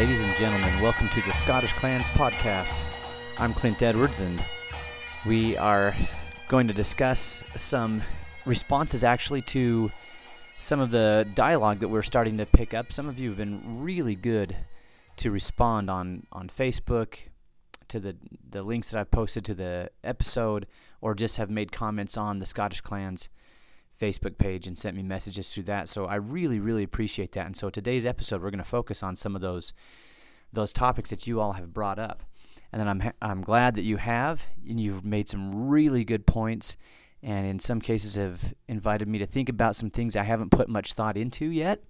ladies and gentlemen. Welcome to the Scottish Clans podcast. I'm Clint Edwards, and we are going to discuss some responses actually to some of the dialogue that we're starting to pick up. Some of you have been really good to respond on, on Facebook to the, the links that I've posted to the episode, or just have made comments on the Scottish Clans Facebook page and sent me messages through that. So I really, really appreciate that. And so today's episode, we're going to focus on some of those those topics that you all have brought up. And then I'm I'm glad that you have, and you've made some really good points, and in some cases have invited me to think about some things I haven't put much thought into yet.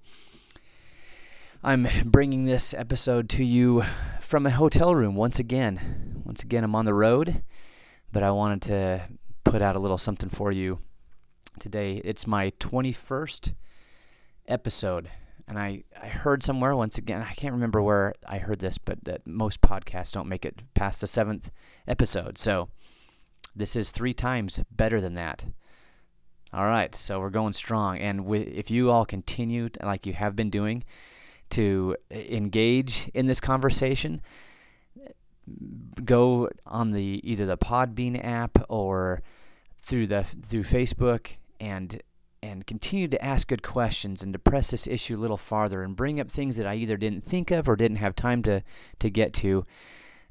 I'm bringing this episode to you from a hotel room once again. Once again, I'm on the road, but I wanted to put out a little something for you today. It's my 21st episode. And I, I heard somewhere once again, I can't remember where I heard this, but that most podcasts don't make it past the seventh episode. So this is three times better than that. All right, so we're going strong. And if you all continue, like you have been doing, to engage in this conversation, go on the either the Podbean app or through the through Facebook and and continue to ask good questions and to press this issue a little farther and bring up things that I either didn't think of or didn't have time to to get to.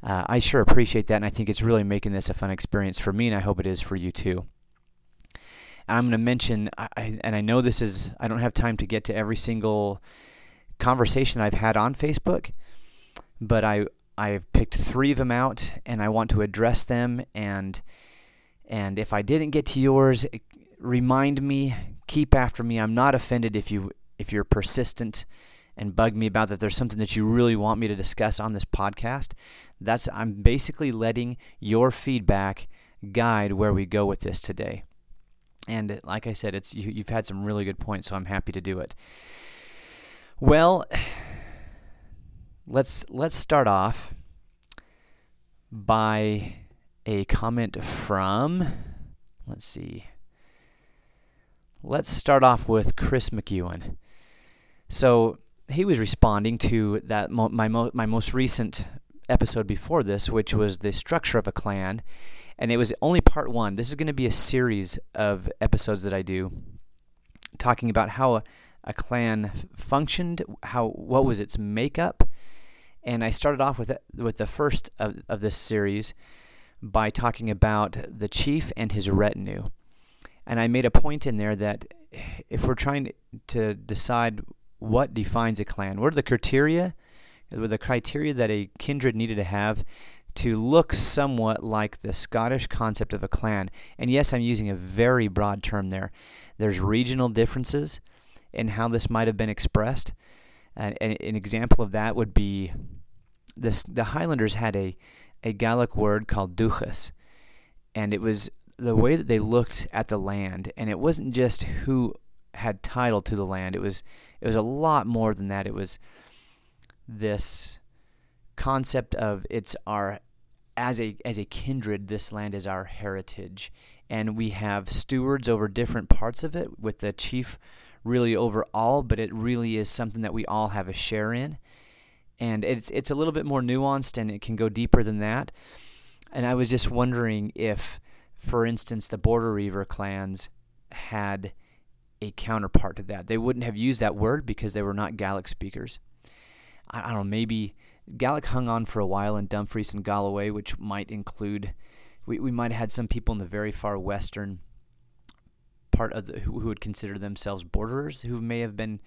Uh, I sure appreciate that, and I think it's really making this a fun experience for me, and I hope it is for you too. I'm going to mention, I, and I know this is, I don't have time to get to every single conversation I've had on Facebook, but I I've picked three of them out, and I want to address them and and if I didn't get to yours, remind me, keep after me. I'm not offended if you if you're persistent and bug me about that there's something that you really want me to discuss on this podcast. That's I'm basically letting your feedback guide where we go with this today. And like I said, it's you, you've had some really good points, so I'm happy to do it. Well, let's let's start off by a comment from let's see Let's start off with Chris McEwen. So he was responding to that mo- my mo- my most recent episode before this, which was the structure of a clan, and it was only part one. This is going to be a series of episodes that I do, talking about how a, a clan functioned, how what was its makeup, and I started off with it, with the first of, of this series by talking about the chief and his retinue. And I made a point in there that if we're trying to decide what defines a clan, what are the criteria, What are the criteria that a kindred needed to have to look somewhat like the Scottish concept of a clan. And yes, I'm using a very broad term there. There's regional differences in how this might have been expressed. Uh, an, an example of that would be this, the Highlanders had a, a Gaelic word called duchas, and it was the way that they looked at the land, and it wasn't just who had title to the land. It was it was a lot more than that. It was this concept of it's our as a as a kindred, this land is our heritage, and we have stewards over different parts of it, with the chief really over all. But it really is something that we all have a share in, and it's it's a little bit more nuanced, and it can go deeper than that. And I was just wondering if for instance, the Border Reiver clans had a counterpart to that. They wouldn't have used that word because they were not Gaelic speakers. I, don't know, maybe Gaelic hung on for a while in Dumfries and Galloway, which might include, we, we might have had some people in the very far western part of the, who, who would consider themselves borderers, who may have been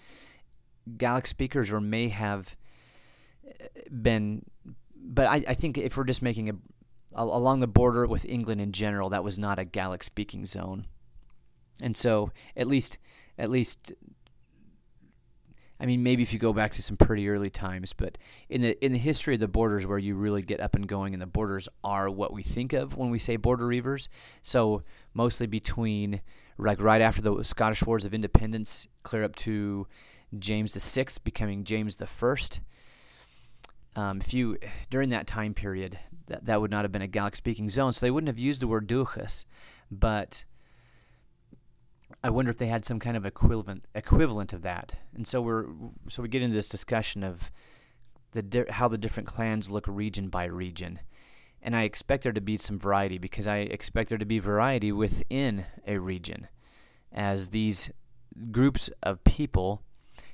Gaelic speakers or may have been, but I, I think if we're just making a, along the border with England in general, that was not a Gaelic speaking zone. And so, at least, at least, I mean, maybe if you go back to some pretty early times, but in the in the history of the borders, where you really get up and going, and the borders are what we think of when we say border reivers. So mostly between like right after the Scottish Wars of Independence, clear up to James the Sixth becoming James the First. Um, if you during that time period, that, that would not have been a Gaelic speaking zone, so they wouldn't have used the word duchas. But I wonder if they had some kind of equivalent equivalent of that. And so we're so we get into this discussion of the di- how the different clans look region by region. And I expect there to be some variety because I expect there to be variety within a region as these groups of people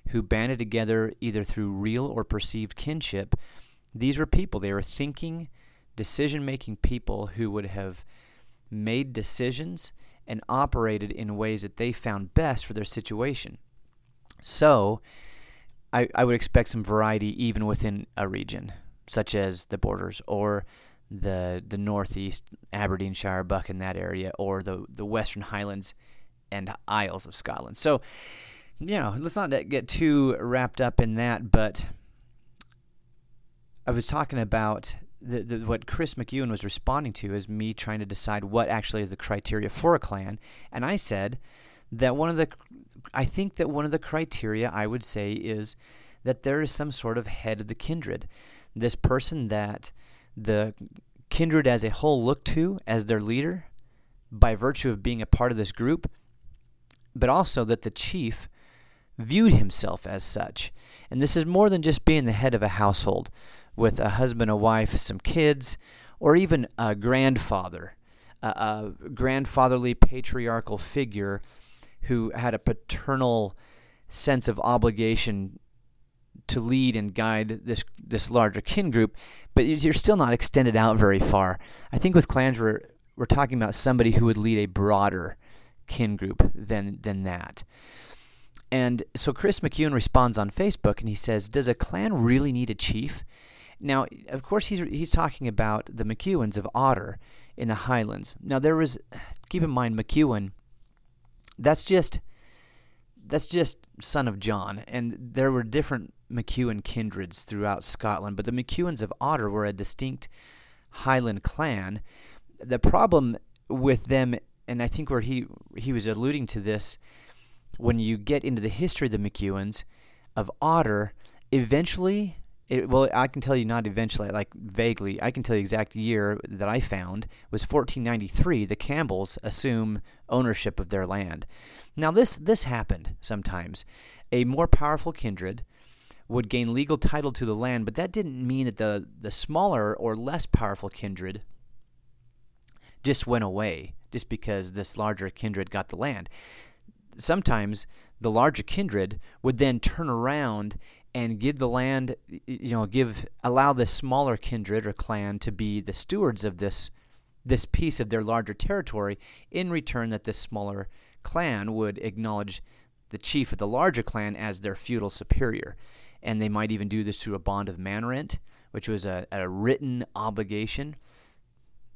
who banded together either through real or perceived kinship, these were people. They were thinking, decision making people who would have made decisions and operated in ways that they found best for their situation. So, I, I would expect some variety even within a region, such as the borders or the the northeast Aberdeenshire, Buchan that area, or the the Western Highlands and Isles of Scotland. So, you know, let's not get too wrapped up in that, but I was talking about the, the, what Chris McEwen was responding to is me trying to decide what actually is the criteria for a clan, and I said that one of the I think that one of the criteria I would say is that there is some sort of head of the kindred, this person that the kindred as a whole look to as their leader by virtue of being a part of this group, but also that the chief viewed himself as such. And this is more than just being the head of a household with a husband, a wife, some kids, or even a grandfather, a, a grandfatherly patriarchal figure who had a paternal sense of obligation to lead and guide this this larger kin group, but you're still not extended out very far. I think with clans we're we're talking about somebody who would lead a broader kin group than than that. And so Chris McEwen responds on Facebook and he says, "Does a clan really need a chief?" Now, of course, he's he's talking about the McEwens of Otter in the Highlands. Now, there was keep in mind McEwen. That's just that's just son of John, and there were different McEwen kindreds throughout Scotland, but the McEwens of Otter were a distinct Highland clan. The problem with them, and I think where he he was alluding to this, when you get into the history of the McEwens of Otter, eventually it, well, I can tell you not eventually, like vaguely. I can tell you exact year that I found was 1493. The Campbells assume ownership of their land. Now this this happened sometimes. A more powerful kindred would gain legal title to the land, but that didn't mean that the the smaller or less powerful kindred just went away just because this larger kindred got the land. Sometimes the larger kindred would then turn around and give the land, you know, give allow the smaller kindred or clan to be the stewards of this this piece of their larger territory. In return, that this smaller clan would acknowledge the chief of the larger clan as their feudal superior, and they might even do this through a bond of manrent, which was a, a written obligation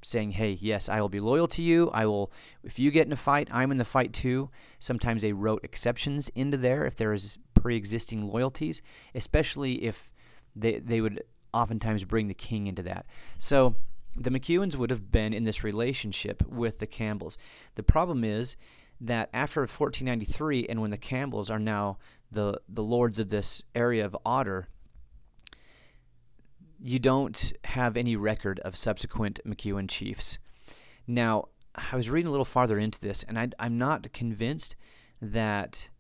saying, hey, yes, I will be loyal to you. I will, if you get in a fight, I'm in the fight too. Sometimes they wrote exceptions into there if there is pre existing loyalties, especially if they, they would oftentimes bring the king into that. So the McEwens would have been in this relationship with the Campbells. The problem is that after 1493, and when the Campbells are now the, the lords of this area of Otter, you don't have any record of subsequent McEwen chiefs. Now, I was reading a little farther into this, and I, I'm not convinced that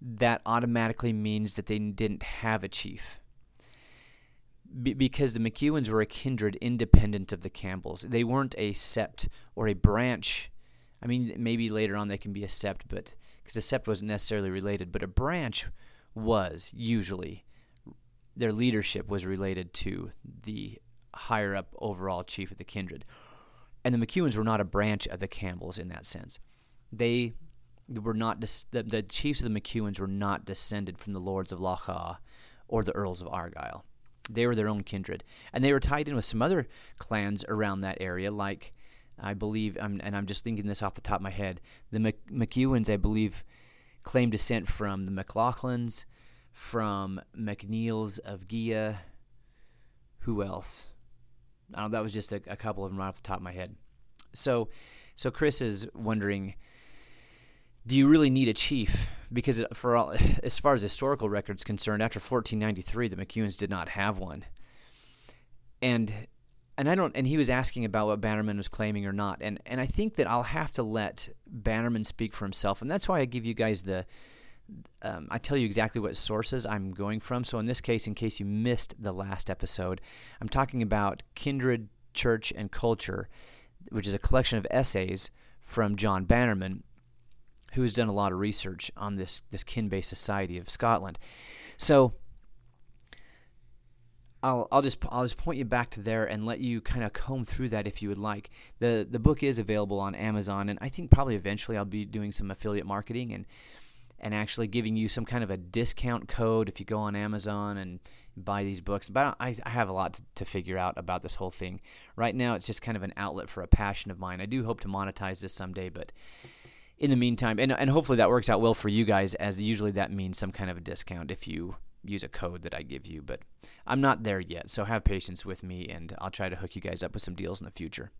that automatically means that they didn't have a chief. Be- because the McEwens were a kindred independent of the Campbells. They weren't a sept or a branch. I mean, maybe later on they can be a sept, but because the sept wasn't necessarily related, but a branch was usually their leadership was related to the higher up overall chief of the kindred. And the McEwens were not a branch of the Campbells in that sense. They were not the, the chiefs of the McEwens were not descended from the lords of Loch or the earls of Argyll. They were their own kindred, and they were tied in with some other clans around that area, like I believe, um, and I'm just thinking this off the top of my head. The Mc- McEwens, I believe, claim descent from the McLaughlins, from McNeils of Gigha. Who else? I don't, that was just a, a couple of them right off the top of my head. So, so Chris is wondering, do you really need a chief? Because for all, as far as historical records concerned, after 1493, the McEwens did not have one. And and I don't and he was asking about what Bannerman was claiming or not. And and I think that I'll have to let Bannerman speak for himself. And that's why I give you guys the um, I tell you exactly what sources I'm going from. So in this case, in case you missed the last episode, I'm talking about Kindred Church and Culture, which is a collection of essays from John Bannerman, who has done a lot of research on this this kin-based society of Scotland. So I'll, I'll just I'll just point you back to there and let you kind of comb through that if you would like. the The book is available on Amazon, and I think probably eventually I'll be doing some affiliate marketing and and actually giving you some kind of a discount code if you go on Amazon and buy these books. But I, I have a lot to, to figure out about this whole thing. Right now, it's just kind of an outlet for a passion of mine. I do hope to monetize this someday, but in the meantime, and, and hopefully that works out well for you guys, as usually that means some kind of a discount if you use a code that I give you. But I'm not there yet, so have patience with me, and I'll try to hook you guys up with some deals in the future.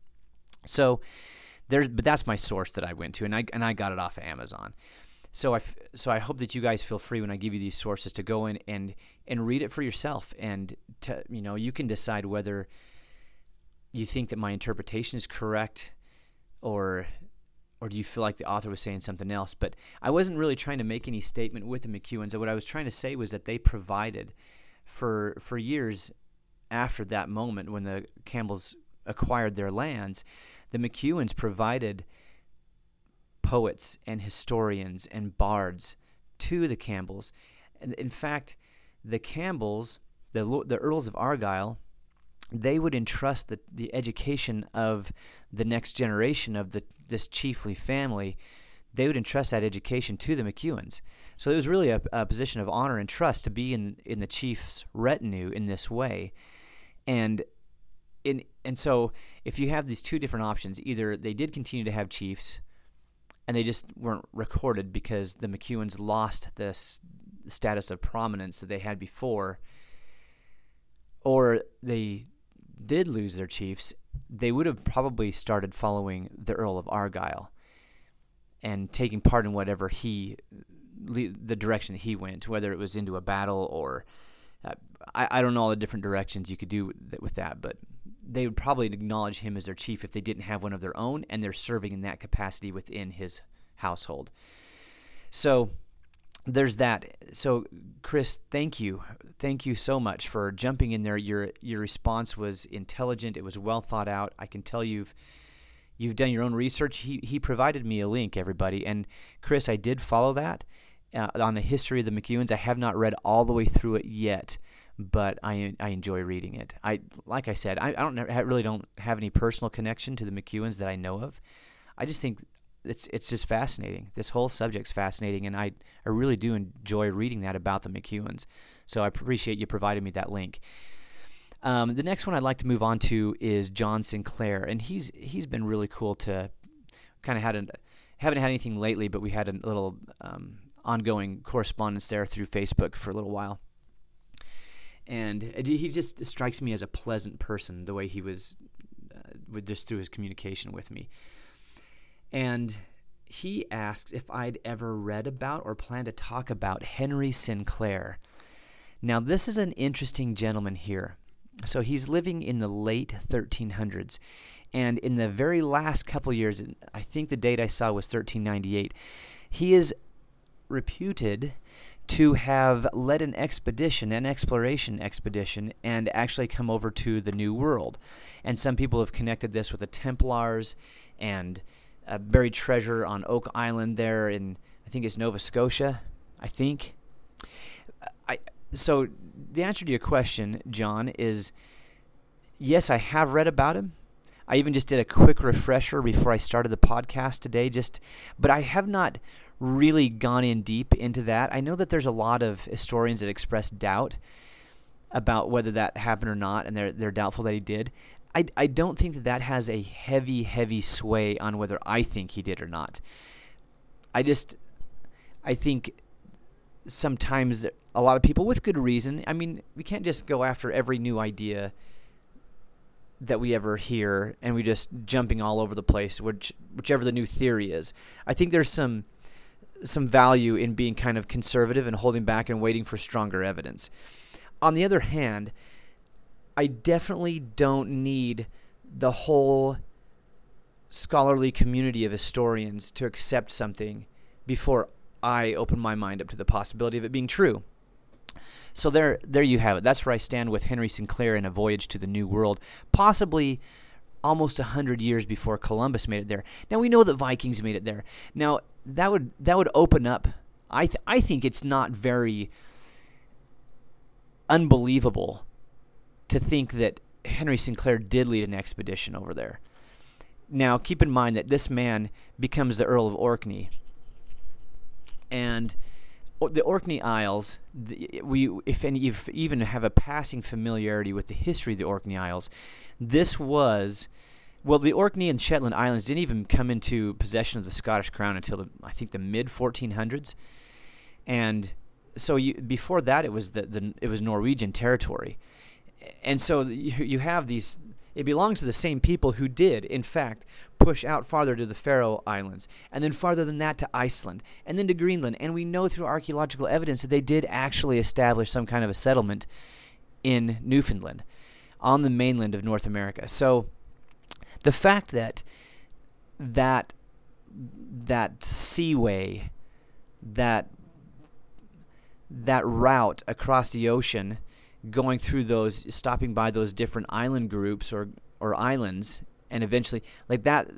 So there's, but that's my source that I went to, and I and I got it off of Amazon. So I so I hope that you guys feel free when I give you these sources to go in and and read it for yourself, and to you know you can decide whether you think that my interpretation is correct, or or do you feel like the author was saying something else? But I wasn't really trying to make any statement with the McEwens. What I was trying to say was that they provided for for years after that moment when the Campbells acquired their lands, the McEwens provided poets and historians and bards to the Campbells. And in fact, the Campbells, the the Earls of Argyll, they would entrust the, the education of the next generation of the this chiefly family. They would entrust that education to the McEwens. So it was really a, a position of honor and trust to be in, in the chief's retinue in this way. And in and so if you have these two different options, either they did continue to have chiefs and they just weren't recorded because the McEwens lost this status of prominence that they had before, or they did lose their chiefs, they would have probably started following the Earl of Argyle and taking part in whatever he, the direction he went, whether it was into a battle or uh, I, I don't know all the different directions you could do with that, but they would probably acknowledge him as their chief if they didn't have one of their own and they're serving in that capacity within his household. So there's that. So Chris, thank you. Thank you so much for jumping in there. Your your response was intelligent. It was well thought out. I can tell you've you've done your own research. He he provided me a link, everybody. And Chris, I did follow that uh, on the history of the McEwens. I have not read all the way through it yet but I I enjoy reading it. I like I said, I, I don't I really don't have any personal connection to the McEwens that I know of. I just think it's it's just fascinating. This whole subject's fascinating, and I I really do enjoy reading that about the McEwens. So I appreciate you providing me that link. Um, the next one I'd like to move on to is John Sinclair, and he's he's been really cool to kind of had haven't had anything lately, but we had a little um, ongoing correspondence there through Facebook for a little while and he just strikes me as a pleasant person the way he was uh, just through his communication with me and he asks if I'd ever read about or plan to talk about Henry Sinclair. Now, this is an interesting gentleman here. So he's living in the late 1300s. And in the very last couple years, I think the date I saw was 1398, he is reputed to have led an expedition, an exploration expedition, and actually come over to the New World. And some people have connected this with the Templars and a buried treasure on Oak Island there in, I think it's Nova Scotia, I think. I so the answer to your question, John, is yes, I have read about him. I even just did a quick refresher before I started the podcast today, just but I have not really gone in deep into that. I know that there's a lot of historians that express doubt about whether that happened or not, and they're they're doubtful that he did. I, I don't think that that has a heavy heavy sway on whether I think he did or not. I just I think sometimes a lot of people with good reason. I mean, we can't just go after every new idea that we ever hear and we just jumping all over the place which whichever the new theory is. I think there's some some value in being kind of conservative and holding back and waiting for stronger evidence. On the other hand, I definitely don't need the whole scholarly community of historians to accept something before I open my mind up to the possibility of it being true. So there, there you have it. That's where I stand with Henry Sinclair in A Voyage to the New World, possibly almost a hundred years before Columbus made it there. Now we know that Vikings made it there. Now that would that would open up. I th- I think it's not very unbelievable to think that Henry Sinclair did lead an expedition over there. Now keep in mind that this man becomes the Earl of Orkney, and the Orkney Isles, we if any if even have a passing familiarity with the history of the Orkney Isles, this was well the Orkney and Shetland Islands didn't even come into possession of the Scottish crown until the, I think the mid 1400s, and so you, before that it was the, the it was Norwegian territory, and so you, you have these it belongs to the same people who did, in fact, push out farther to the Faroe Islands, and then farther than that to Iceland, and then to Greenland. And we know through archaeological evidence that they did actually establish some kind of a settlement in Newfoundland, on the mainland of North America. So the fact that that that seaway, that that route across the ocean going through those, stopping by those different island groups or or islands, and eventually like that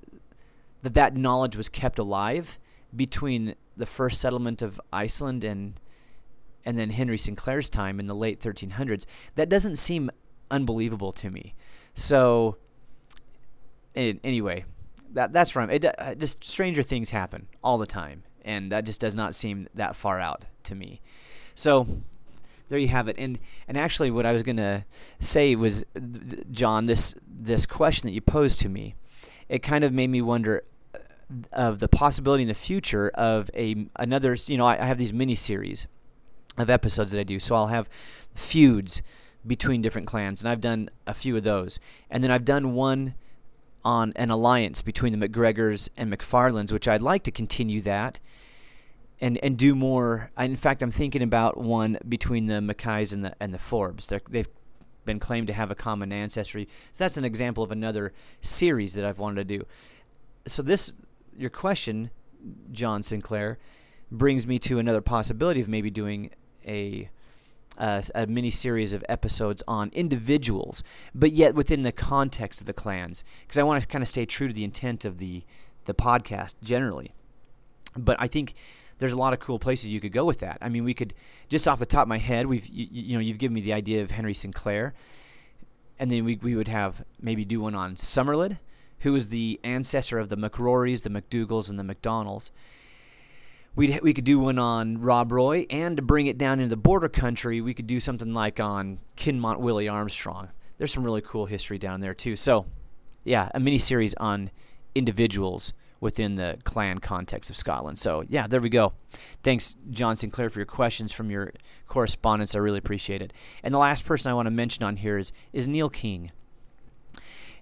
that that knowledge was kept alive between the first settlement of Iceland and and then Henry Sinclair's time in the late 1300s. That doesn't seem unbelievable to me. So anyway, that that's from it. Uh, just stranger things happen all the time, and that just does not seem that far out to me. So there you have it. And and actually, what I was gonna say was, John, this this question that you posed to me, it kind of made me wonder uh, of the possibility in the future of a another. You know, I, I have these mini series of episodes that I do, so I'll have feuds between different clans, and I've done a few of those, and then I've done one on an alliance between the McGregors and McFarlands, which I'd like to continue that and and do more. In fact, I'm thinking about one between the Mackays and the and the Forbes. They're, they've been claimed to have a common ancestry. So that's an example of another series that I've wanted to do. So this your question, John Sinclair, brings me to another possibility of maybe doing a a mini series of episodes on individuals, but yet within the context of the clans, because I want to kind of stay true to the intent of the the podcast generally. But I think there's a lot of cool places you could go with that. I mean, we could just off the top of my head, we've you, you know you've given me the idea of Henry Sinclair, and then we we would have maybe do one on Somerled, who was the ancestor of the McRorys, the McDougals, and the McDonalds. We we could do one on Rob Roy, and to bring it down into the border country, we could do something like on Kinmont Willie Armstrong. There's some really cool history down there too. So, yeah, a mini series on individuals within the clan context of Scotland. So, yeah, there we go. Thanks, John Sinclair, for your questions from your correspondence. I really appreciate it. And the last person I want to mention on here is, is Neil King.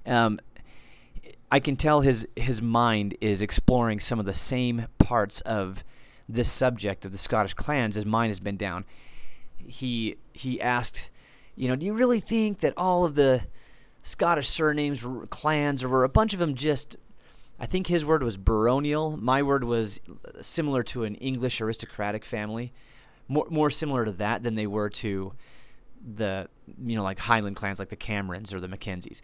Um, I can tell his, his mind is exploring some of the same parts of this subject of the Scottish clans as mine has been down. He, he asked, you know, do you really think that all of the Scottish surnames were clans, or were a bunch of them just I think his word was baronial. My word was similar to an English aristocratic family, more more similar to that than they were to the you know like Highland clans like the Camerons or the Mackenzies.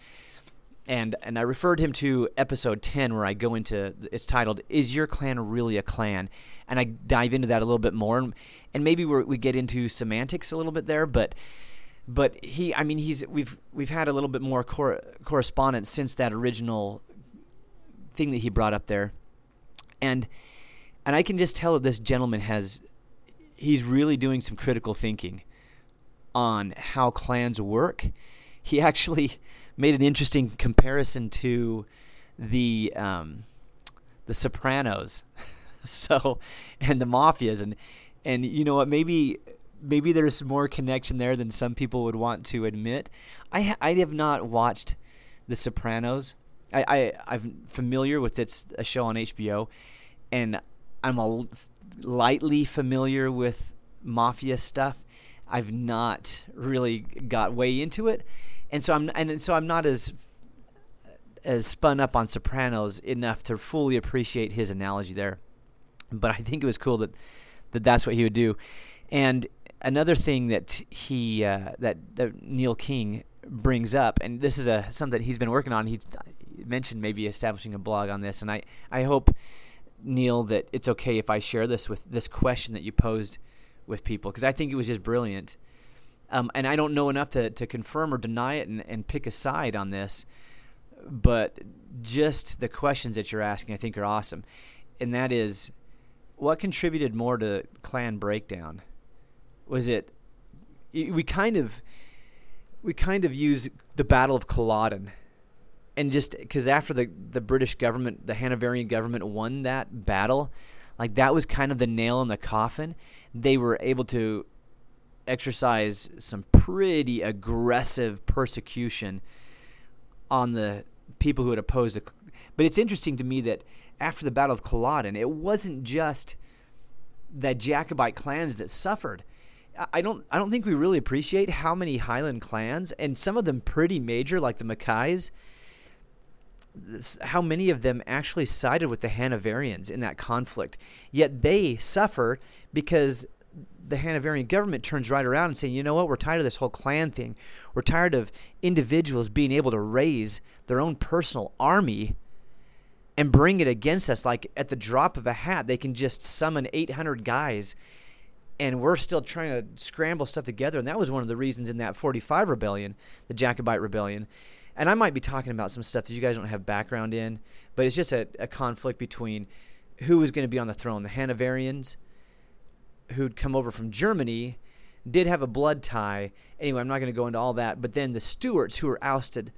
And and I referred him to episode 10 where I go into it's titled is your clan really a clan? And I dive into that a little bit more and, and maybe we get into semantics a little bit there, but but he I mean he's we've we've had a little bit more cor- correspondence since that original thing that he brought up there, and and I can just tell that this gentleman has he's really doing some critical thinking on how clans work. He actually made an interesting comparison to the um, the Sopranos, so and the mafias, and and you know what? Maybe maybe there's more connection there than some people would want to admit. I I have not watched the Sopranos, I, I I'm familiar with it's a show on HBO, and I'm a, lightly familiar with mafia stuff. I've not really got way into it, and so I'm and so I'm not as as spun up on Sopranos enough to fully appreciate his analogy there. but I think it was cool that, that that's what he would do. And another thing that he uh, that, that Neil King brings up, and this is a something that he's been working on. He mentioned maybe establishing a blog on this, and I I hope Neil that it's okay if I share this with this question that you posed with people because I think it was just brilliant. Um, and I don't know enough to, to confirm or deny it and, and pick a side on this, but just the questions that you're asking I think are awesome. And that is what contributed more to clan breakdown? Was it we kind of we kind of use the Battle of Culloden and just because after the the British government, the Hanoverian government won that battle, like that was kind of the nail in the coffin. They were able to exercise some pretty aggressive persecution on the people who had opposed it. But it's interesting to me that after the Battle of Culloden, it wasn't just the Jacobite clans that suffered. I don't I don't think we really appreciate how many Highland clans and some of them pretty major like the Mackays how many of them actually sided with the Hanoverians in that conflict. Yet they suffer because the Hanoverian government turns right around and saying, you know what, we're tired of this whole clan thing. We're tired of individuals being able to raise their own personal army and bring it against us. Like at the drop of a hat, they can just summon 800 guys and we're still trying to scramble stuff together. And that was one of the reasons in that 45 rebellion, the Jacobite rebellion, and I might be talking about some stuff that you guys don't have background in, but it's just a, a conflict between who was going to be on the throne. The Hanoverians, who'd come over from Germany, did have a blood tie. Anyway, I'm not going to go into all that. But then the Stuarts, who were ousted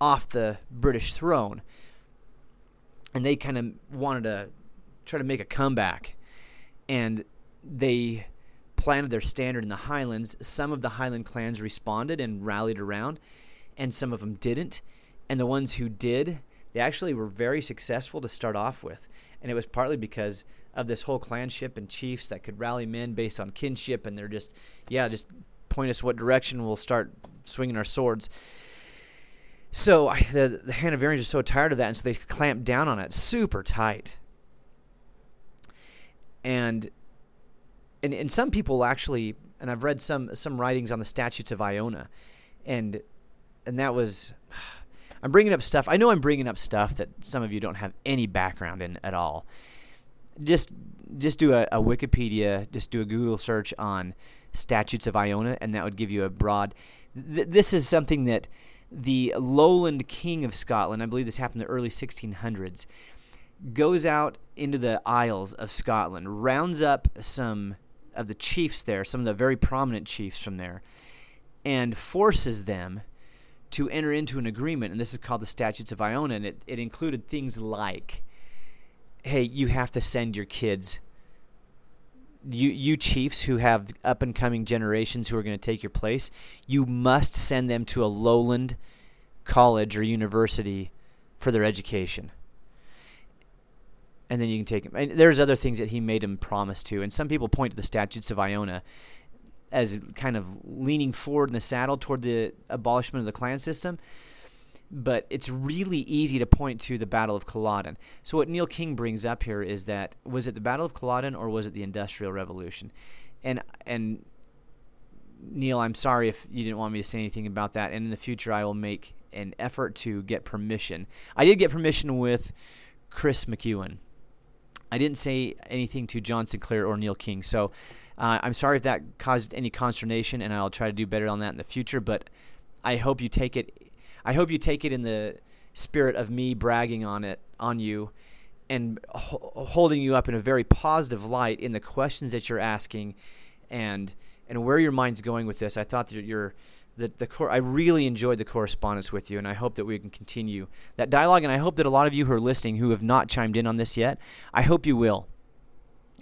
off the British throne, and they kind of wanted to try to make a comeback. And they planted their standard in the Highlands. Some of the Highland clans responded and rallied around and some of them didn't. And the ones who did, they actually were very successful to start off with. And it was partly because of this whole clanship and chiefs that could rally men based on kinship. And they're just, yeah, just point us what direction we'll start swinging our swords. So the, the Hanoverians are so tired of that, and so they clamped down on it super tight. And and and some people actually, and I've read some some writings on the statutes of Iona, and and that was I'm bringing up stuff. I know I'm bringing up stuff that some of you don't have any background in at all. Just just do a, a Wikipedia, just do a Google search on statutes of Iona, and that would give you a broad. Th- this is something that the lowland king of Scotland, I believe this happened in the early 1600s, goes out into the Isles of Scotland, rounds up some of the chiefs there, some of the very prominent chiefs from there, and forces them to enter into an agreement, and this is called the Statutes of Iona, and it, it included things like, hey, you have to send your kids, you, you chiefs who have up and coming generations who are going to take your place, you must send them to a lowland college or university for their education. And then you can take them. And there's other things that he made him promise to, and some people point to the Statutes of Iona as kind of leaning forward in the saddle toward the abolishment of the clan system. But it's really easy to point to the Battle of Culloden. So what Neil King brings up here is that was it the Battle of Culloden or was it the Industrial Revolution? And and Neil, I'm sorry if you didn't want me to say anything about that. And in the future, I will make an effort to get permission. I did get permission with Chris McEwen. I didn't say anything to John Sinclair or Neil King. So uh, I'm sorry if that caused any consternation, and I'll try to do better on that in the future. But I hope you take it. I hope you take it in the spirit of me bragging on it on you, and ho- holding you up in a very positive light in the questions that you're asking, and and where your mind's going with this. I thought that you're the, the cor- I really enjoyed the correspondence with you, and I hope that we can continue that dialogue. And I hope that a lot of you who are listening who have not chimed in on this yet, I hope you will.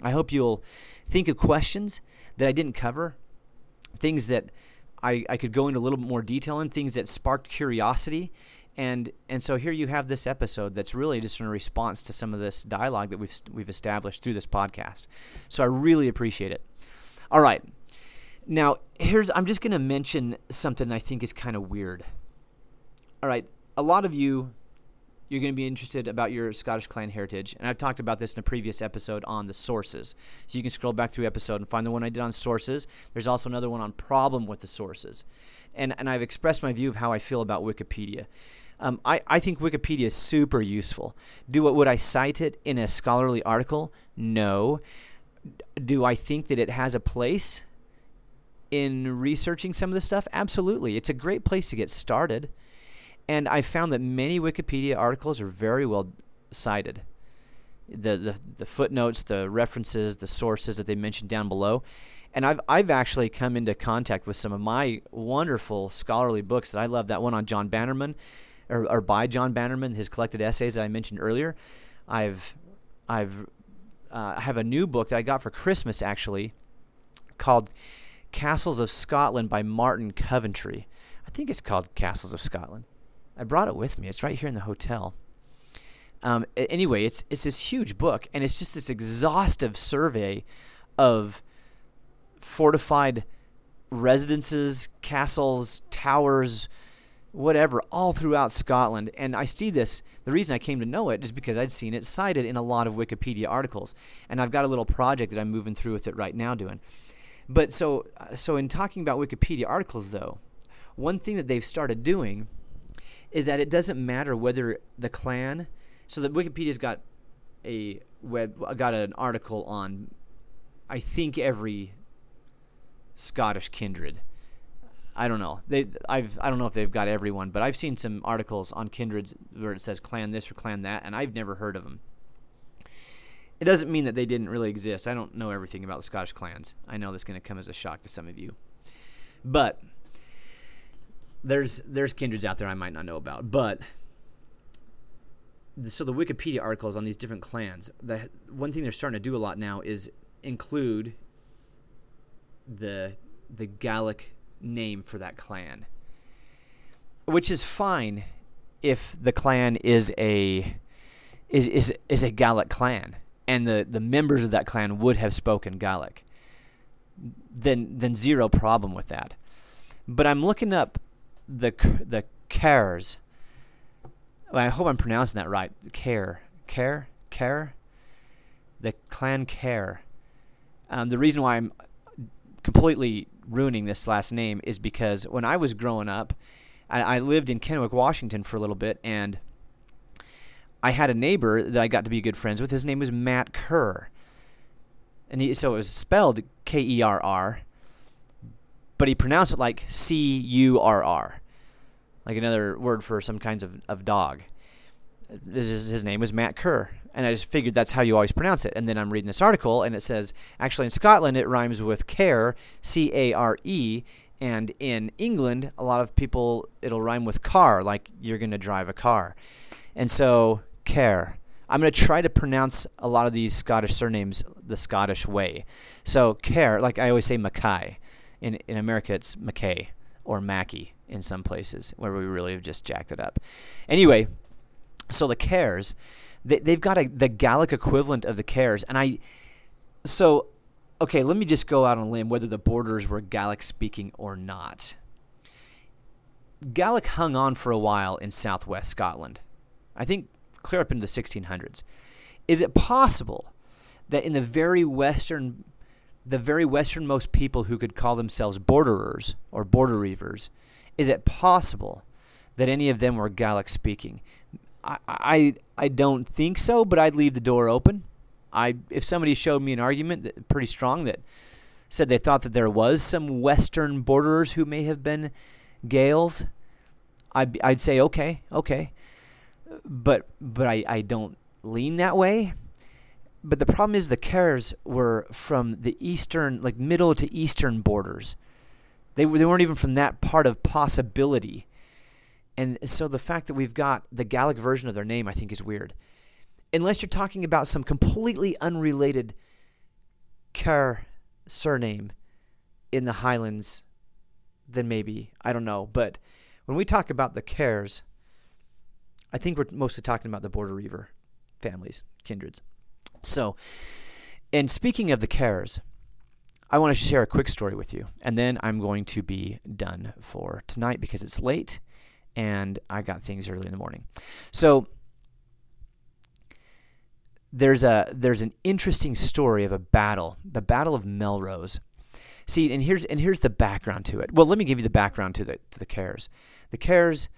I hope you'll think of questions that I didn't cover, things that I, I could go into a little bit more detail in, things that sparked curiosity. And, and so here you have this episode that's really just in response to some of this dialogue that we've, we've established through this podcast. So I really appreciate it. All right. Now, here's I'm just going to mention something I think is kind of weird. All right, a lot of you you're going to be interested about your Scottish clan heritage. And I've talked about this in a previous episode on the sources. So you can scroll back through episode and find the one I did on sources. There's also another one on problem with the sources. And, and I've expressed my view of how I feel about Wikipedia. Um, I, I think Wikipedia is super useful. Do what Would I cite it in a scholarly article? No. Do I think that it has a place in researching some of this stuff? Absolutely. It's a great place to get started. And I found that many Wikipedia articles are very well cited. The, the, the footnotes, the references, the sources that they mentioned down below. And I've, I've actually come into contact with some of my wonderful scholarly books that I love. That one on John Bannerman, or, or by John Bannerman, his collected essays that I mentioned earlier. I've, I've, uh, I have a new book that I got for Christmas actually called Castles of Scotland by Martin Coventry. I think it's called Castles of Scotland. I brought it with me. It's right here in the hotel. Um, anyway, it's it's this huge book, and it's just this exhaustive survey of fortified residences, castles, towers, whatever, all throughout Scotland. And I see this. The reason I came to know it is because I'd seen it cited in a lot of Wikipedia articles, and I've got a little project that I'm moving through with it right now doing. But so so in talking about Wikipedia articles, though, one thing that they've started doing is that it doesn't matter whether the clan. So the Wikipedia's got a web got an article on, I think every Scottish kindred. I don't know. They I've I don't know if they've got everyone, but I've seen some articles on kindreds where it says clan this or clan that, and I've never heard of them. It doesn't mean that they didn't really exist. I don't know everything about the Scottish clans. I know this is going to come as a shock to some of you, but there's there's kindreds out there I might not know about, but so the Wikipedia articles on these different clans. The one thing they're starting to do a lot now is include the the Gaelic name for that clan, which is fine if the clan is a is is is a Gaelic clan and the the members of that clan would have spoken Gaelic. Then then zero problem with that. But I'm looking up the the cares. I hope I'm pronouncing that right. Care, care, care. The clan care. Um, the reason why I'm completely ruining this last name is because when I was growing up, I, I lived in Kennewick, Washington for a little bit, and I had a neighbor that I got to be good friends with. His name was Matt Kerr, and he, so it was spelled K E R R, but he pronounced it like C U R R, like another word for some kinds of, of dog. His, his name was Matt Kerr, and I just figured that's how you always pronounce it. And then I'm reading this article, and it says actually in Scotland it rhymes with care, C A R E, and in England a lot of people it'll rhyme with car, like you're going to drive a car. And so care. I'm going to try to pronounce a lot of these Scottish surnames the Scottish way. So care, like I always say Mackay in in America it's McKay or Mackie in some places where we really have just jacked it up. Anyway, so the cares, they, they've got a, the Gaelic equivalent of the cares, and I, so, okay, let me just go out on a limb whether the borders were Gaelic speaking or not. Gaelic hung on for a while in southwest Scotland. I think clear up into the 1600s. Is it possible that in the very western the very westernmost people who could call themselves borderers or border reivers, is it possible that any of them were Gaelic speaking? I, I, I don't think so, but I'd leave the door open. I, if somebody showed me an argument that, pretty strong that said they thought that there was some western borderers who may have been Gaels, I'd, I'd say okay, okay. But but I, I don't lean that way but the problem is the Cares were from the eastern, like middle to eastern borders. They, they weren't even from that part of possibility. And so the fact that we've got the Gaelic version of their name, I think, is weird. Unless you're talking about some completely unrelated Kerr surname in the Highlands, then maybe. I don't know. But when we talk about the Cares, I think we're mostly talking about the Border Reiver families, kindreds. So, and speaking of the cares, I want to share a quick story with you, and then I'm going to be done for tonight because it's late and I got things early in the morning. So, there's a there's an interesting story of a battle, the Battle of Melrose. See, and here's and here's the background to it. Well, let me give you the background to the to the cares. The Kerrs,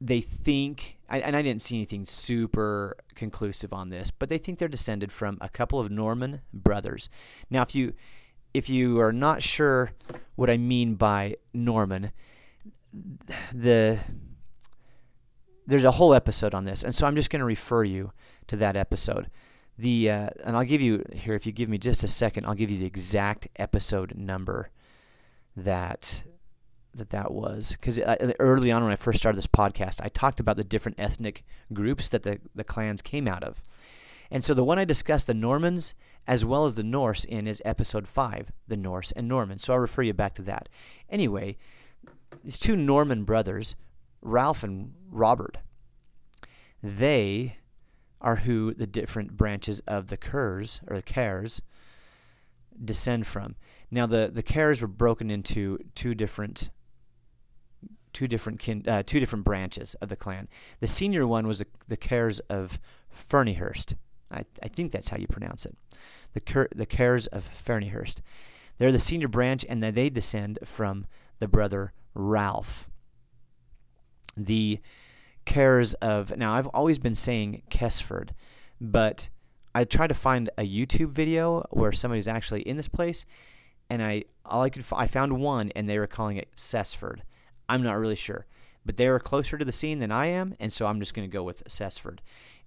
they think, and I didn't see anything super conclusive on this, but they think they're descended from a couple of Norman brothers. Now, if you if you are not sure what I mean by Norman, the there's a whole episode on this, and so I'm just going to refer you to that episode. The uh, and I'll give you here if you give me just a second, I'll give you the exact episode number that that that was because uh, early on when I first started this podcast, I talked about the different ethnic groups that the the clans came out of, and so the one I discussed, the Normans as well as the Norse, in is episode five, the Norse and Normans. So I'll refer you back to that. Anyway, these two Norman brothers, Ralph and Robert, they are who the different branches of the Kerrs or the Kerrs descend from. Now the the Kerrs were broken into two different two different kin, uh, two different branches of the clan. The senior one was the, the Kerrs of Ferniehirst. I, I think that's how you pronounce it. The Ker, the Kerrs of Ferniehirst. They're the senior branch, and they descend from the brother Ralph. The Kerrs of now I've always been saying Kesford, but I tried to find a YouTube video where somebody's actually in this place, and I all I could I found one, and they were calling it Cessford. I'm not really sure, but they were closer to the scene than I am, and so I'm just going to go with Cessford.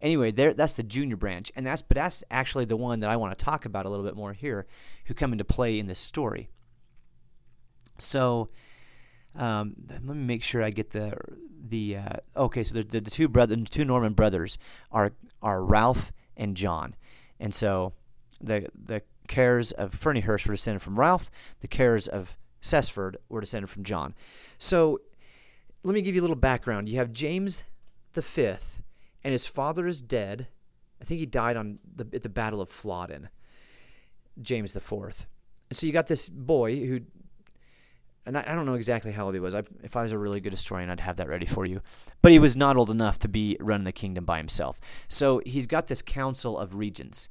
Anyway, there that's the junior branch, and that's but that's actually the one that I want to talk about a little bit more here, who come into play in this story. So, um, let me make sure I get the the uh, okay. So the, the, the two brother, the two Norman brothers are are Ralph and John, and so the the Kerrs of Ferniehirst were descended from Ralph. The Kerrs of Cessford were descended from John. So let me give you a little background. You have James the Fifth, and his father is dead. I think he died on the at the Battle of Flodden. James the Fourth. So you got this boy who and I, I, don't know exactly how old he was. I, if I was a really good historian, I'd have that ready for you. But he was not old enough to be running the kingdom by himself. So he's got this council of regents,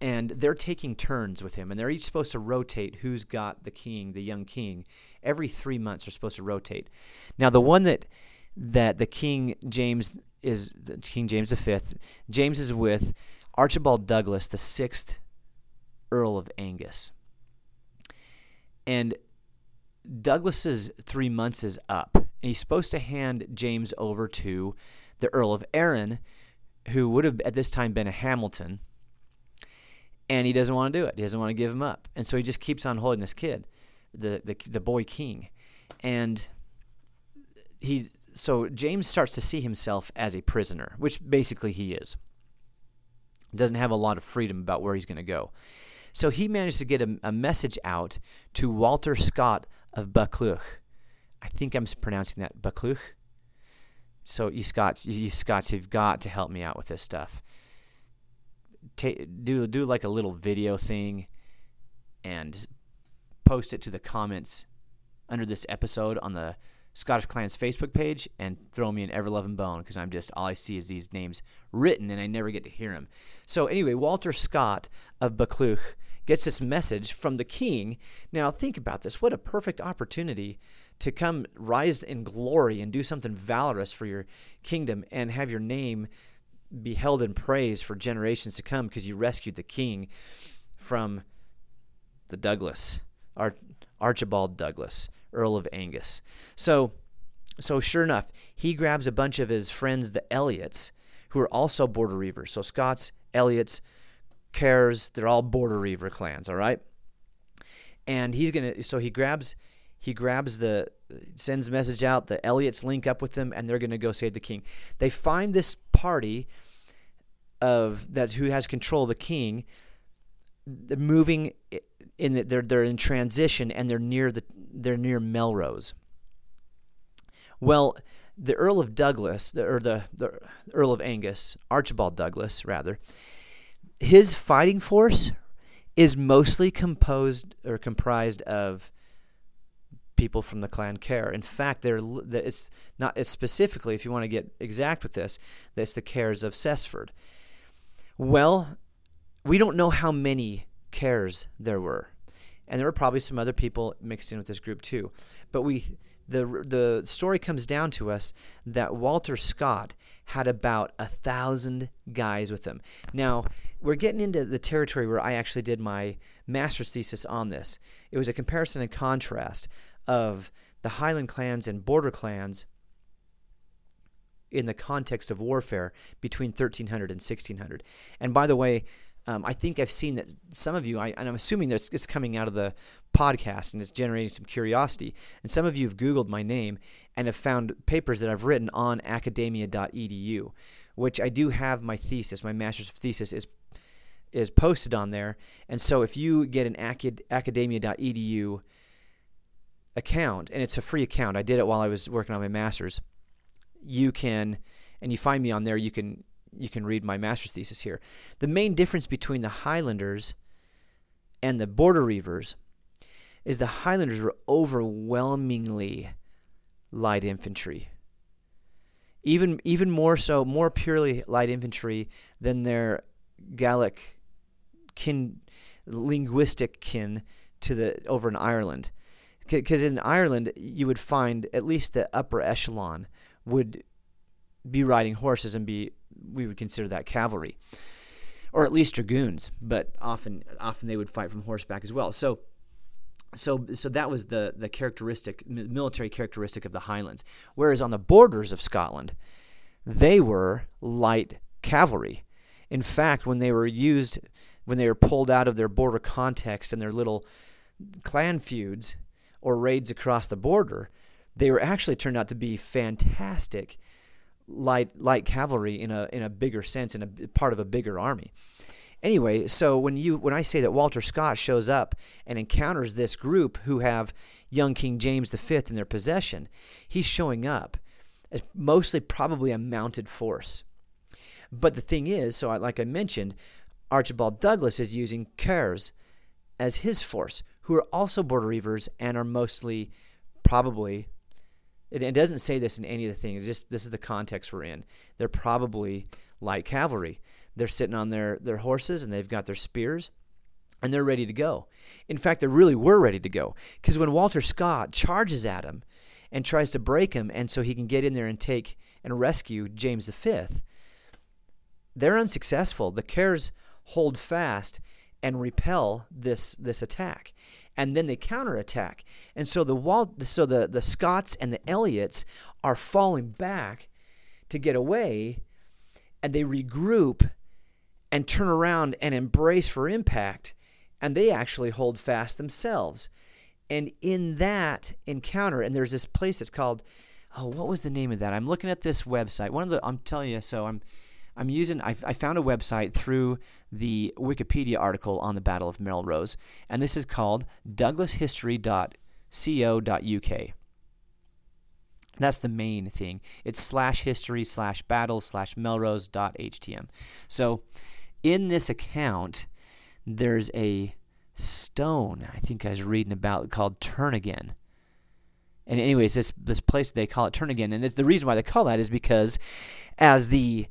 and they're taking turns with him, and they're each supposed to rotate who's got the king, the young king. Every three months, they're supposed to rotate. Now, the one that that the king James is King James V. James is with Archibald Douglas, the sixth Earl of Angus, and Douglas's three months is up, and he's supposed to hand James over to the Earl of Arran, who would have at this time been a Hamilton, and he doesn't want to do it. He doesn't want to give him up, and so he just keeps on holding this kid, the the, the boy king, and he so James starts to see himself as a prisoner, which basically he is. Doesn't have a lot of freedom about where he's going to go. So he managed to get a, a message out to Walter Scott of Buccleuch. I think I'm pronouncing that Buccleuch. So you Scots, you Scots have got to help me out with this stuff. Do do like a little video thing, and post it to the comments under this episode on the Scottish Clans Facebook page, and throw me an ever loving bone because I'm just all I see is these names written, and I never get to hear them. So anyway, Walter Scott of Buccleuch gets this message from the king. Now, think about this. What a perfect opportunity to come rise in glory and do something valorous for your kingdom and have your name be held in praise for generations to come because you rescued the king from the Douglas, Ar- Archibald Douglas, Earl of Angus. So, so sure enough, he grabs a bunch of his friends, the Elliots, who are also border reivers. So Scots, Elliots, Kerrs, they're all border reiver clans, all right? And he's gonna so he grabs he grabs the sends message out, the Elliots link up with them, and they're gonna go save the king. They find this party of that's who has control of the king they're moving in the, they're they're in transition and they're near the they're near Melrose. Well, the Earl of Douglas, or the, the Earl of Angus, Archibald Douglas, rather, his fighting force is mostly composed or comprised of people from the clan Kerr. In fact, they're it's not it's specifically if you want to get exact with this, that's the Kerrs of Cessford. Well, we don't know how many Kerrs there were, and there were probably some other people mixed in with this group too. But we, the the story comes down to us that Walter Scott had about a thousand guys with him. Now we're getting into the territory where I actually did my master's thesis on this. It was a comparison and contrast of the Highland clans and border clans in the context of warfare between 1300 and 1600. And by the way, um, I think I've seen that some of you, I, and I'm assuming that it's coming out of the podcast and it's generating some curiosity. And some of you have Googled my name and have found papers that I've written on academia.edu, which I do have my thesis, my master's thesis is is posted on there. And so if you get an acad- academia.edu account, and it's a free account, I did it while I was working on my master's you can, and you find me on there, you can you can read my master's thesis here. The main difference between the Highlanders and the Border Reivers is the Highlanders were overwhelmingly light infantry. Even even more so, more purely light infantry than their Gaelic kin linguistic kin to the over in Ireland. Because in Ireland, you would find at least the upper echelon would be riding horses and be we would consider that cavalry or at least dragoons but often often they would fight from horseback as well. So so so that was the the characteristic military characteristic of the highlands. Whereas on the borders of Scotland they were light cavalry. In fact when they were used when they were pulled out of their border context and their little clan feuds or raids across the border they were actually turned out to be fantastic light light cavalry in a in a bigger sense in a part of a bigger army. Anyway, so when you when I say that Walter Scott shows up and encounters this group who have young King James V in their possession, he's showing up as mostly probably a mounted force. But the thing is, so I, like I mentioned, Archibald Douglas is using Kerrs as his force, who are also border reivers and are mostly probably it, it doesn't say this in any of the things. Just this is the context we're in. They're probably light cavalry. They're sitting on their their horses and they've got their spears and they're ready to go. In fact, they really were ready to go because when Walter Scott charges at him and tries to break him, and so he can get in there and take and rescue James V, they're unsuccessful. The Kerrs hold fast and repel this this attack and then they counterattack. And so the wall, so the, the Scots and the Elliots are falling back to get away, and they regroup and turn around and embrace for impact, and they actually hold fast themselves. And in that encounter, and there's this place that's called, oh, what was the name of that? I'm looking at this website. One of the, I'm telling you, so I'm I'm using, I, I found a website through the Wikipedia article on the Battle of Melrose, and this is called douglashistory.co.uk. That's the main thing. It's slash history slash battles slash melrose.htm. So in this account, there's a stone I think I was reading about called Turnagain. And anyways, this this place they call it Turnagain, and the reason why they call that is because as the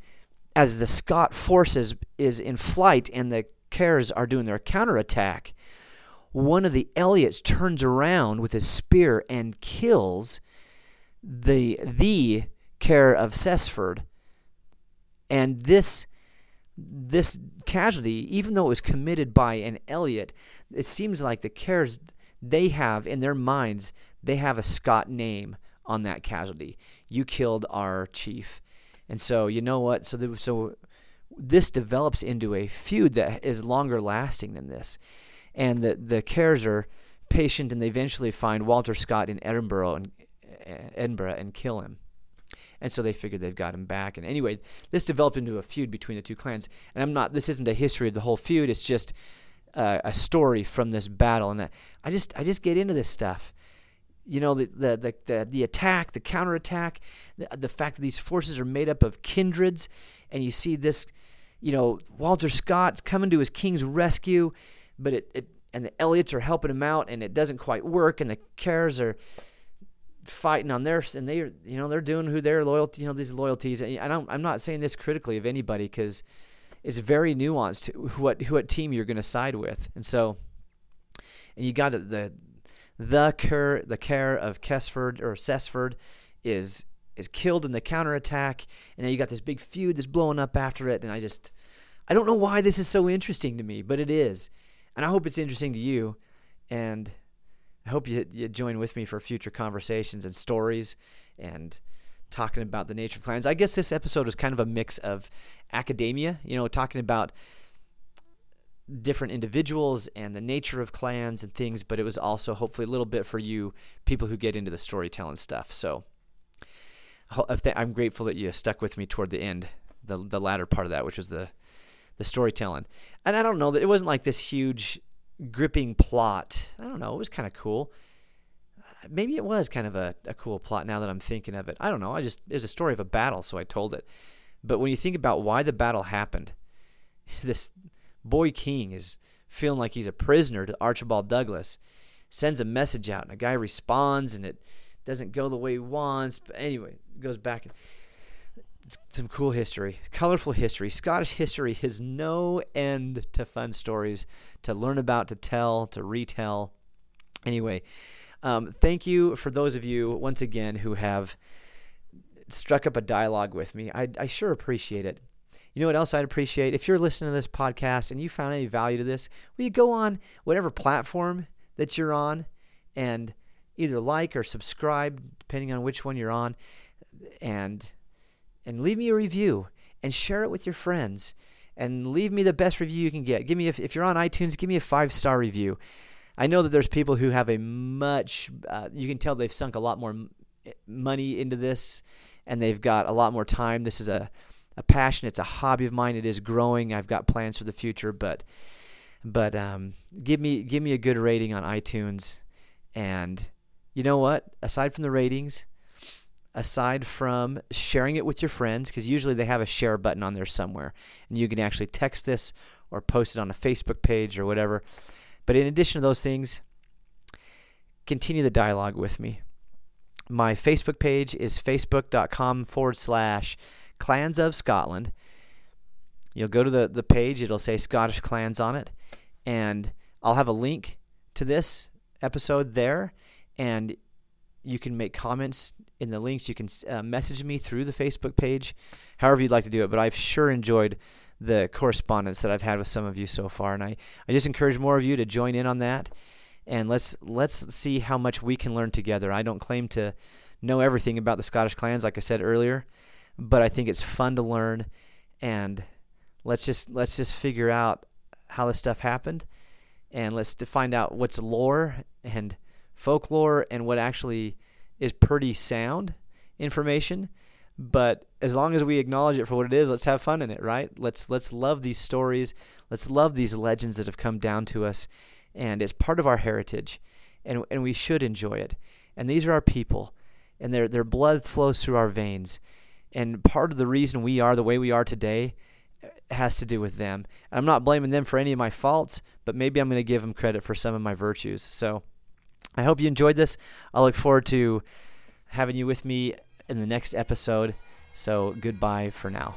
as the Scott forces is in flight and the Kerrs are doing their counterattack, one of the Elliots turns around with his spear and kills the the Kerr of Cessford. And this this casualty, even though it was committed by an Elliot, it seems like the Kerrs they have in their minds they have a Scott name on that casualty. You killed our chief. And so you know what? So the, so this develops into a feud that is longer lasting than this, and the the Kerrs are patient, and they eventually find Walter Scott in Edinburgh and Edinburgh and kill him. And so they figured they've got him back. And anyway, this developed into a feud between the two clans. And I'm not. This isn't a history of the whole feud. It's just uh, a story from this battle. And I just I just get into this stuff you know the the the, the, the attack, the counterattack, the, the fact that these forces are made up of kindreds, and you see this, you know, Walter Scott's coming to his king's rescue, but it, it and the Elliots are helping him out, and it doesn't quite work, and the Kerrs are fighting on their and they are you know they're doing who their loyalty you know these loyalties and I don't I'm not saying this critically of anybody because it's very nuanced what what team you're going to side with. And so and you got the the Kerr the Kerr of Kesford or Cessford is is killed in the counterattack, and then you got this big feud that's blowing up after it, and I just I don't know why this is so interesting to me, but it is, and I hope it's interesting to you, and I hope you you join with me for future conversations and stories and talking about the nature of clans. I guess this episode was kind of a mix of academia, you know, talking about different individuals and the nature of clans and things, but it was also hopefully a little bit for you people who get into the storytelling stuff. So uh, I'm grateful that you stuck with me toward the end, the the latter part of that, which was the the storytelling. And I don't know that it wasn't like this huge gripping plot. I don't know. It was kind of cool. Maybe it was kind of a, a cool plot now that I'm thinking of it. I don't know. I just, was a story of a battle, so I told it. But when you think about why the battle happened, this boy king is feeling like he's a prisoner to Archibald Douglas, sends a message out, and a guy responds, and it doesn't go the way he wants. But anyway, it goes back. It's some cool history, colorful history. Scottish history has no end to fun stories to learn about, to tell, to retell. Anyway, um, thank you for those of you, once again, who have struck up a dialogue with me. I, I sure appreciate it. You know what else I'd appreciate? If you're listening to this podcast and you found any value to this, will you go on whatever platform that you're on and either like or subscribe, depending on which one you're on, and and leave me a review and share it with your friends and leave me the best review you can get. Give me if, if you're on iTunes, give me a five star review. I know that there's people who have a much uh, you can tell they've sunk a lot more money into this and they've got a lot more time. This is a a passion. It's a hobby of mine. It is growing. I've got plans for the future, but but um, give me give me a good rating on iTunes, and you know what? Aside from the ratings, aside from sharing it with your friends, because usually they have a share button on there somewhere, and you can actually text this or post it on a Facebook page or whatever. But in addition to those things, continue the dialogue with me. My Facebook page is facebook.com forward slash clans of Scotland. You'll go to the, the page, it'll say Scottish clans on it, and I'll have a link to this episode there, and you can make comments in the links. You can uh, message me through the Facebook page, however you'd like to do it. But I've sure enjoyed the correspondence that I've had with some of you so far, and I, I just encourage more of you to join in on that. And let's let's see how much we can learn together. I don't claim to know everything about the Scottish clans, like I said earlier, but I think it's fun to learn, and let's just let's just figure out how this stuff happened, and let's find out what's lore and folklore and what actually is pretty sound information. But as long as we acknowledge it for what it is, let's have fun in it, right? Let's let's love these stories. Let's love these legends that have come down to us, and it's part of our heritage, and and we should enjoy it. And these are our people, and their their blood flows through our veins, and part of the reason we are the way we are today uh, has to do with them. I'm not blaming them for any of my faults, but maybe I'm going to give them credit for some of my virtues. So I hope you enjoyed this. I look forward to having you with me in the next episode. So goodbye for now.